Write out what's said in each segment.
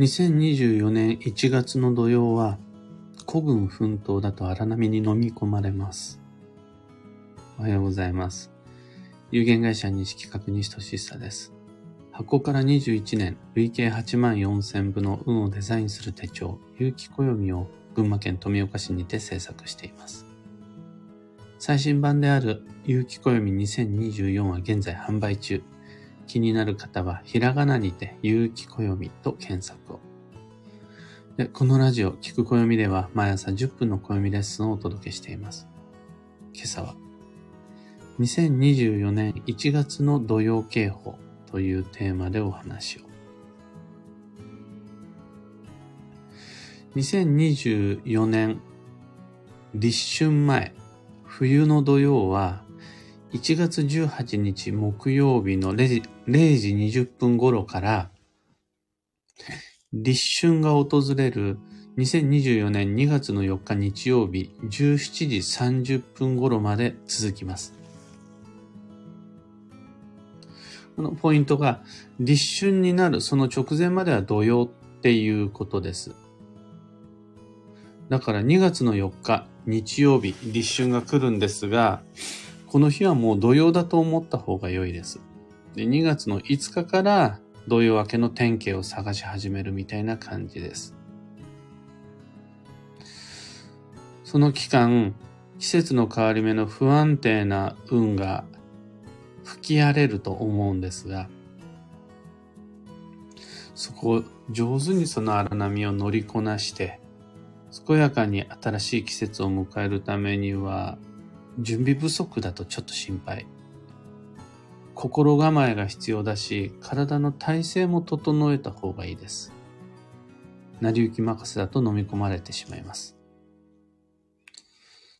2024年1月の土曜は、古軍奮闘だと荒波に飲み込まれます。おはようございます。有限会社西企画西俊久です。発行から21年、累計8万4000部の運をデザインする手帳、有機暦を群馬県富岡市にて制作しています。最新版である有機暦2024は現在販売中。気になる方は、ひらがなにて、有機暦と検索を。で、このラジオ、聞く暦では、毎朝10分の暦レッスンをお届けしています。今朝は、2024年1月の土曜警報というテーマでお話を。2024年立春前、冬の土曜は1月18日木曜日の0時 ,0 時20分頃から立春が訪れる2024年2月の4日日曜日17時30分頃まで続きます。このポイントが立春になるその直前までは土曜っていうことです。だから2月の4日日曜日立春が来るんですが、この日はもう土曜だと思った方が良いです。で2月の5日から土曜明けの天気を探し始めるみたいな感じです。その期間、季節の変わり目の不安定な運が吹き荒れると思うんですが、そこを上手にその荒波を乗りこなして、健やかに新しい季節を迎えるためには、準備不足だとちょっと心配。心構えが必要だし、体の体勢も整えた方がいいです。成り行き任せだと飲み込まれてしまいます。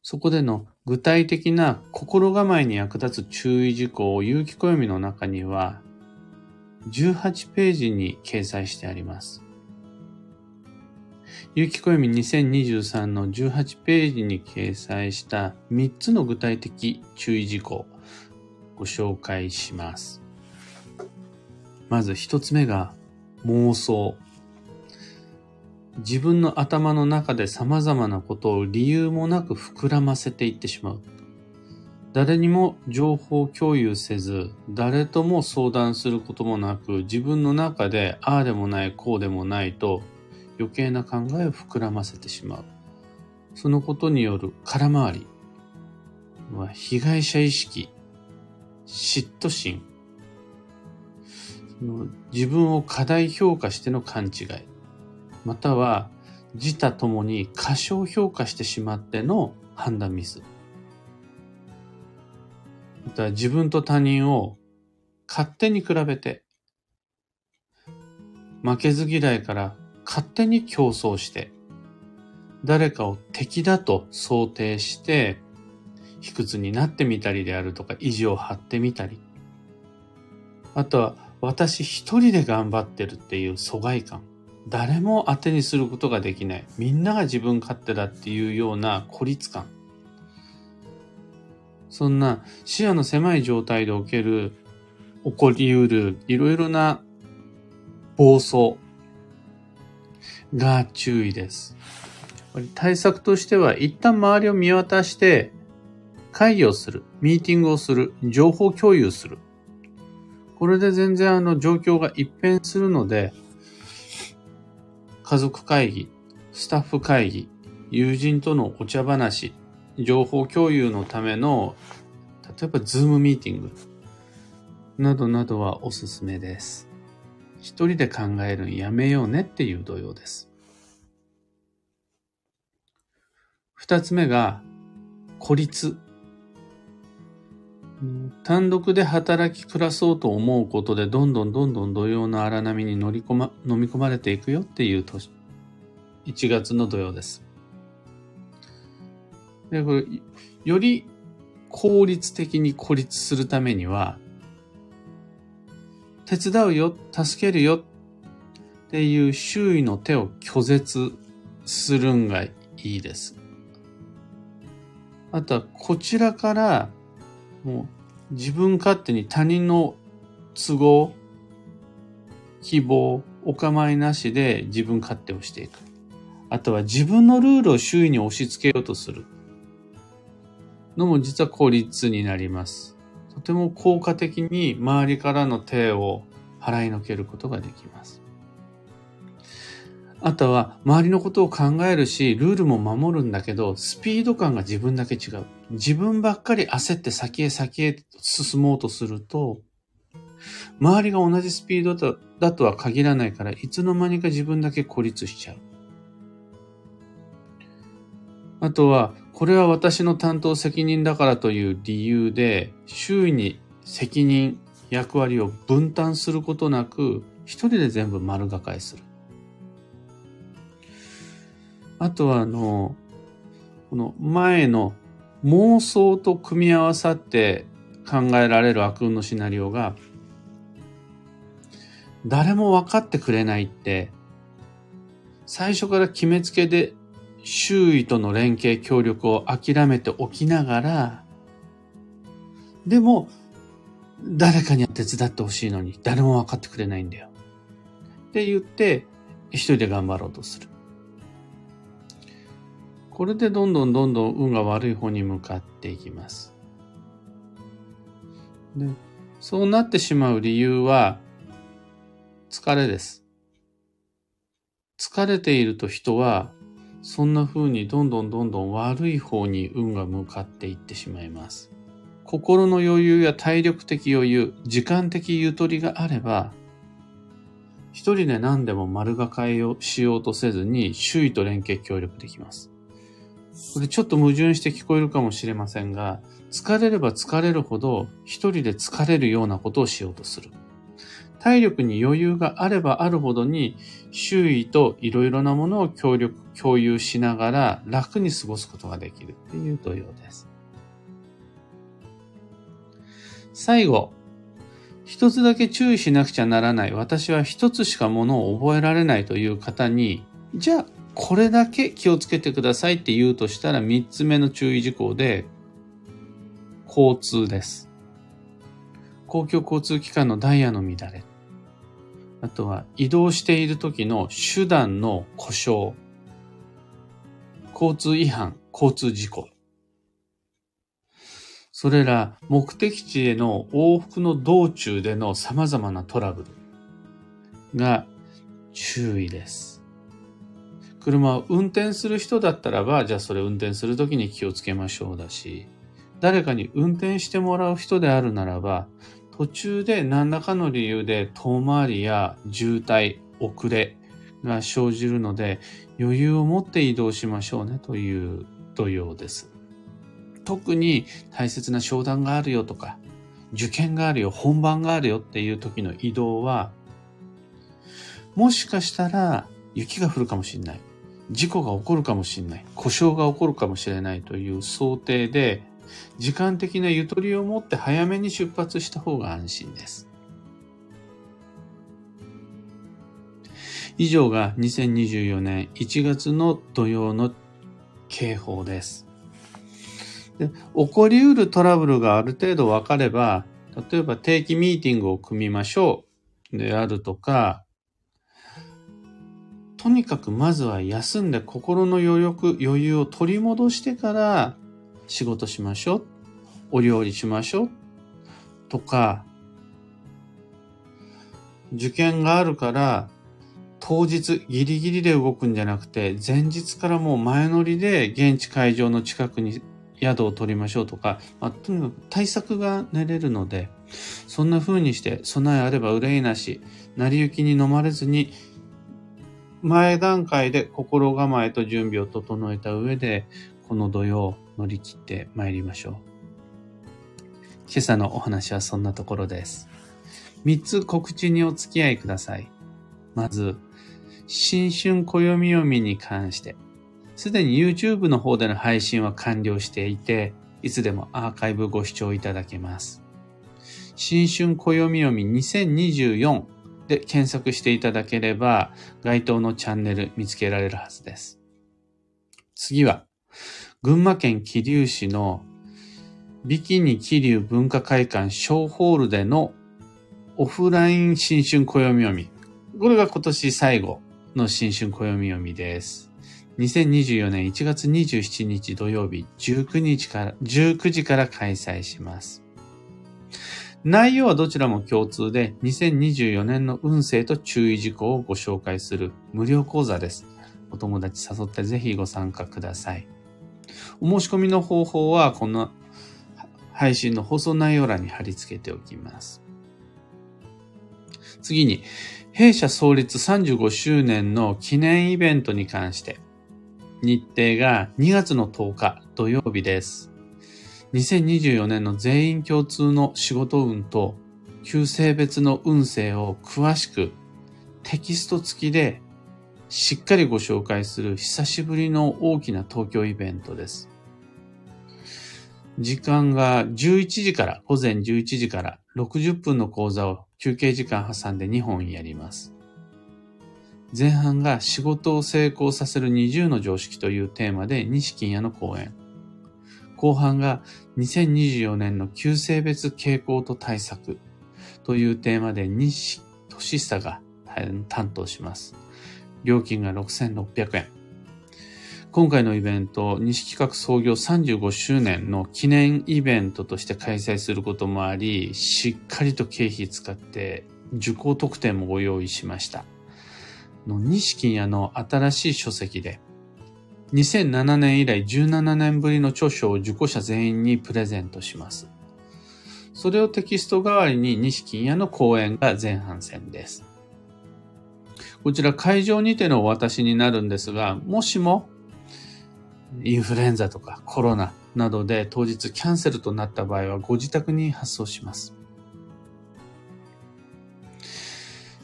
そこでの具体的な心構えに役立つ注意事項を有機暦の中には18ページに掲載してあります。有機暦2023の18ページに掲載した3つの具体的注意事項ご紹介します。まず1つ目が妄想。自分の頭の中で様々なことを理由もなく膨らませていってしまう。誰にも情報共有せず、誰とも相談することもなく、自分の中でああでもない、こうでもないと余計な考えを膨らませてしまう。そのことによる空回り被害者意識、嫉妬心、自分を過大評価しての勘違い、または自他ともに過小評価してしまっての判断ミス。また自分と他人を勝手に比べて、負けず嫌いから勝手に競争して、誰かを敵だと想定して、卑屈になってみたりであるとか、意地を張ってみたり。あとは、私一人で頑張ってるっていう疎外感。誰も当てにすることができない。みんなが自分勝手だっていうような孤立感。そんな視野の狭い状態で起きる、起こり得るいろいろな暴走。が注意です。対策としては一旦周りを見渡して会議をする、ミーティングをする、情報共有する。これで全然あの状況が一変するので、家族会議、スタッフ会議、友人とのお茶話、情報共有のための、例えばズームミーティングなどなどはおすすめです。一人で考えるんやめようねっていう土曜です。二つ目が、孤立。単独で働き暮らそうと思うことで、どんどんどんどん土曜の荒波に乗り込ま、飲み込まれていくよっていう年、1月の土曜です。で、これ、より効率的に孤立するためには、手伝うよ、助けるよっていう周囲の手を拒絶するんがいいです。あとはこちらからもう自分勝手に他人の都合、希望、お構いなしで自分勝手をしていく。あとは自分のルールを周囲に押し付けようとするのも実は効率になります。とても効果的に周りからの手を払いのけることができます。あとは周りのことを考えるし、ルールも守るんだけど、スピード感が自分だけ違う。自分ばっかり焦って先へ先へ進もうとすると、周りが同じスピードだとは限らないから、いつの間にか自分だけ孤立しちゃう。あとは、これは私の担当責任だからという理由で、周囲に責任、役割を分担することなく、一人で全部丸がかえする。あとは、あの、この前の妄想と組み合わさって考えられる悪運のシナリオが、誰も分かってくれないって、最初から決めつけで周囲との連携協力を諦めておきながら、でも、誰かには手伝ってほしいのに、誰も分かってくれないんだよ。って言って、一人で頑張ろうとする。これでどんどんどんどん運が悪い方に向かっていきます。で、そうなってしまう理由は、疲れです。疲れていると人は、そんな風にどんどんどんどん悪い方に運が向かっていってしまいます。心の余裕や体力的余裕、時間的ゆとりがあれば、一人で何でも丸がかえをしようとせずに周囲と連携協力できます。これちょっと矛盾して聞こえるかもしれませんが、疲れれば疲れるほど一人で疲れるようなことをしようとする。体力に余裕があればあるほどに周囲といろいろなものを協力、共有しながら楽に過ごすことができるっていう土曜です。最後、一つだけ注意しなくちゃならない。私は一つしかものを覚えられないという方に、じゃあこれだけ気をつけてくださいって言うとしたら三つ目の注意事項で、交通です。公共交通機関のダイヤの乱れ。あとは移動している時の手段の故障、交通違反、交通事故。それら目的地への往復の道中での様々なトラブルが注意です。車を運転する人だったらば、じゃあそれ運転するときに気をつけましょうだし、誰かに運転してもらう人であるならば、途中で何らかの理由で遠回りや渋滞、遅れが生じるので余裕を持って移動しましょうねという土曜です。特に大切な商談があるよとか、受験があるよ、本番があるよっていう時の移動は、もしかしたら雪が降るかもしれない。事故が起こるかもしれない。故障が起こるかもしれないという想定で時間的なゆとりを持って早めに出発した方が安心です。以上が2024年1月の土曜の警報です。で起こりうるトラブルがある程度分かれば、例えば定期ミーティングを組みましょうであるとか、とにかくまずは休んで心の余力、余裕を取り戻してから仕事しましょう。お料理しましょう。とか、受験があるから当日ギリギリで動くんじゃなくて前日からもう前乗りで現地会場の近くに宿を取りましょうとか、まあ、とにかく対策が練れるのでそんな風にして備えあれば憂いなし成り行きに飲まれずに前段階で心構えと準備を整えた上でこの土曜乗り切って参りましょう。今朝のお話はそんなところです。三つ告知にお付き合いください。まず、新春暦読みに関して、すでに YouTube の方での配信は完了していて、いつでもアーカイブご視聴いただけます。新春暦読み2024で検索していただければ、該当のチャンネル見つけられるはずです。次は、群馬県桐生市のビキニ桐生文化会館小ホールでのオフライン新春暦読み。読みこれが今年最後の新春暦読みです。2024年1月27日土曜日19日から、19時から開催します。内容はどちらも共通で、2024年の運勢と注意事項をご紹介する無料講座です。お友達誘ってぜひご参加ください。お申し込みの方法は、この配信の放送内容欄に貼り付けておきます。次に、弊社創立35周年の記念イベントに関して、日程が2月の10日土曜日です。2024年の全員共通の仕事運と旧性別の運勢を詳しくテキスト付きでしっかりご紹介する久しぶりの大きな東京イベントです。時間が11時から、午前11時から60分の講座を休憩時間挟んで2本やります。前半が仕事を成功させる20の常識というテーマで西金屋の講演。後半が2024年の旧性別傾向と対策というテーマで西俊久が担当します。料金が6600円。今回のイベント、西企画創業35周年の記念イベントとして開催することもあり、しっかりと経費使って受講特典もご用意しました。の西金屋の新しい書籍で、2007年以来17年ぶりの著書を受講者全員にプレゼントします。それをテキスト代わりに西金屋の講演が前半戦です。こちら会場にてのお渡しになるんですが、もしもインフルエンザとかコロナなどで当日キャンセルとなった場合はご自宅に発送します。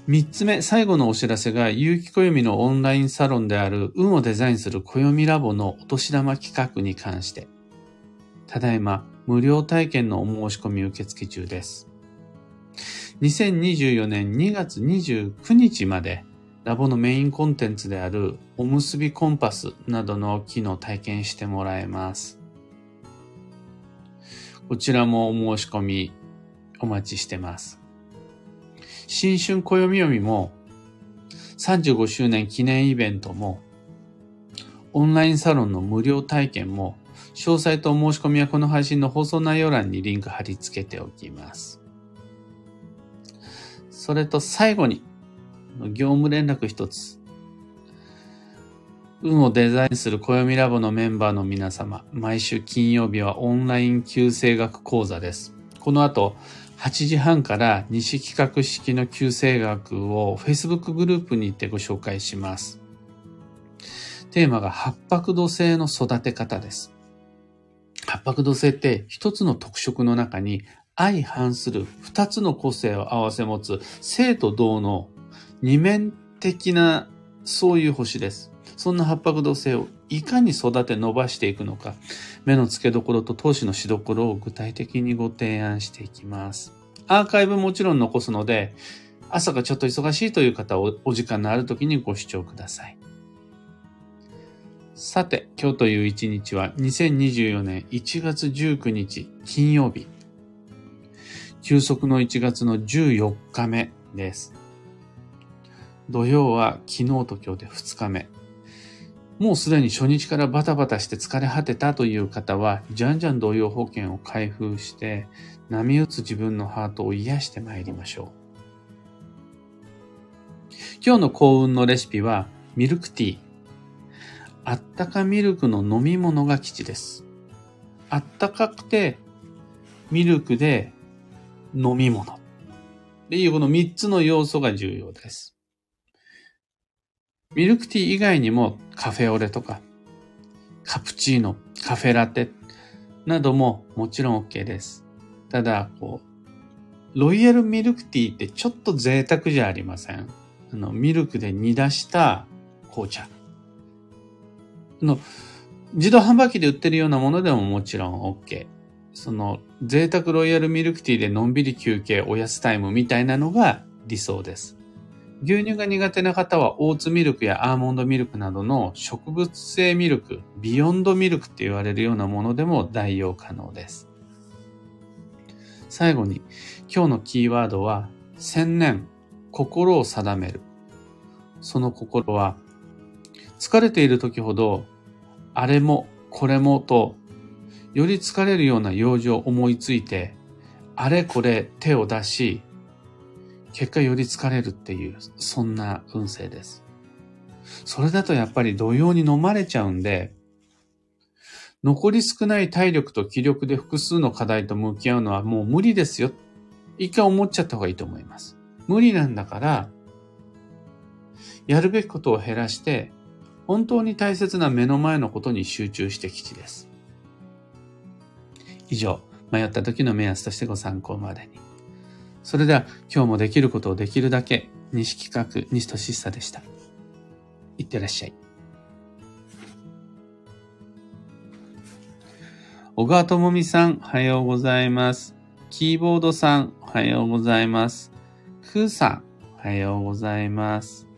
三つ目、最後のお知らせが、有機暦のオンラインサロンである、運をデザインする暦ラボのお年玉企画に関して、ただいま、無料体験のお申し込み受付中です。2024年2月29日まで、ラボのメインコンテンツである、おむすびコンパスなどの機能を体験してもらえます。こちらもお申し込みお待ちしてます。新春暦読みも、35周年記念イベントも、オンラインサロンの無料体験も、詳細とお申し込みはこの配信の放送内容欄にリンク貼り付けておきます。それと最後に、業務連絡一つ。運をデザインする暦ラボのメンバーの皆様、毎週金曜日はオンライン旧正学講座です。この後、8時半から西企画式の旧正学を Facebook グループにてご紹介します。テーマが八白土星の育て方です。八白土星って一つの特色の中に相反する二つの個性を合わせ持つ生と動の二面的なそういう星です。そんな八白土星をいかに育て伸ばしていくのか、目の付けどころと投資のしどころを具体的にご提案していきます。アーカイブもちろん残すので、朝がちょっと忙しいという方はお時間のある時にご視聴ください。さて、今日という一日は2024年1月19日金曜日。休息の1月の14日目です。土曜は昨日と今日で2日目。もうすでに初日からバタバタして疲れ果てたという方は、じゃんじゃん同様保険を開封して、波打つ自分のハートを癒してまいりましょう。今日の幸運のレシピは、ミルクティー。あったかミルクの飲み物が基地です。あったかくて、ミルクで飲み物。っていうこの3つの要素が重要です。ミルクティー以外にもカフェオレとか、カプチーノ、カフェラテなどももちろん OK です。ただ、こう、ロイヤルミルクティーってちょっと贅沢じゃありません。あの、ミルクで煮出した紅茶。の、自動販売機で売ってるようなものでももちろん OK。その、贅沢ロイヤルミルクティーでのんびり休憩、おやつタイムみたいなのが理想です。牛乳が苦手な方はオーツミルクやアーモンドミルクなどの植物性ミルク、ビヨンドミルクって言われるようなものでも代用可能です。最後に、今日のキーワードは、千年、心を定める。その心は、疲れている時ほど、あれもこれもと、より疲れるような用事を思いついて、あれこれ手を出し、結果より疲れるっていう、そんな運勢です。それだとやっぱり土曜に飲まれちゃうんで、残り少ない体力と気力で複数の課題と向き合うのはもう無理ですよ。一回思っちゃった方がいいと思います。無理なんだから、やるべきことを減らして、本当に大切な目の前のことに集中して基地です。以上、迷った時の目安としてご参考までに。それでは、今日もできることをできるだけ、西企画、西俊久でした。いってらっしゃい。小川智美さん、おはようございます。キーボードさん、おはようございます。クーさん、おはようございます。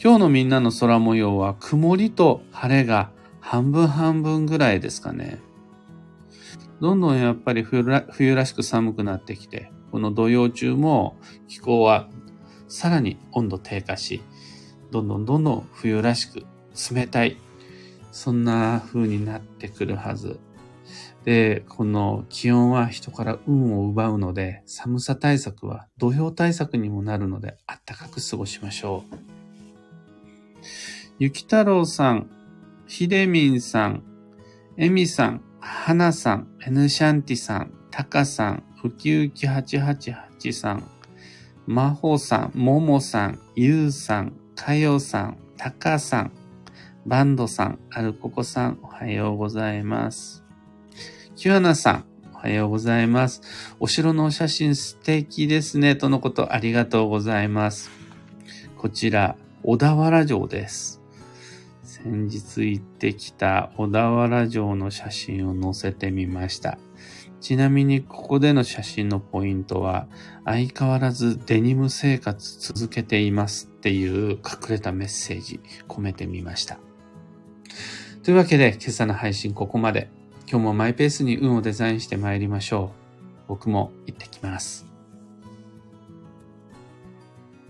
今日のみんなの空模様は曇りと晴れが半分半分ぐらいですかね。どんどんやっぱり冬ら冬らしく寒くなってきて、この土曜中も気候はさらに温度低下し、どんどんどんどん冬らしく冷たい、そんな風になってくるはず。で、この気温は人から運を奪うので、寒さ対策は土曜対策にもなるので、あったかく過ごしましょう。ゆき太郎さん、ひでみんさん、えみさん、はなさん、エヌシャンティさん、たかさん、ウキウキ888さん、まほさん、ももさん、ゆうさん、かよさん、たかさん、バンドさん、アルココさん、おはようございます。キュアナさん、おはようございます。お城のお写真素敵ですね。とのことありがとうございます。こちら、小田原城です。先日行ってきた小田原城の写真を載せてみました。ちなみにここでの写真のポイントは、相変わらずデニム生活続けていますっていう隠れたメッセージ込めてみました。というわけで今朝の配信ここまで。今日もマイペースに運をデザインして参りましょう。僕も行ってきます。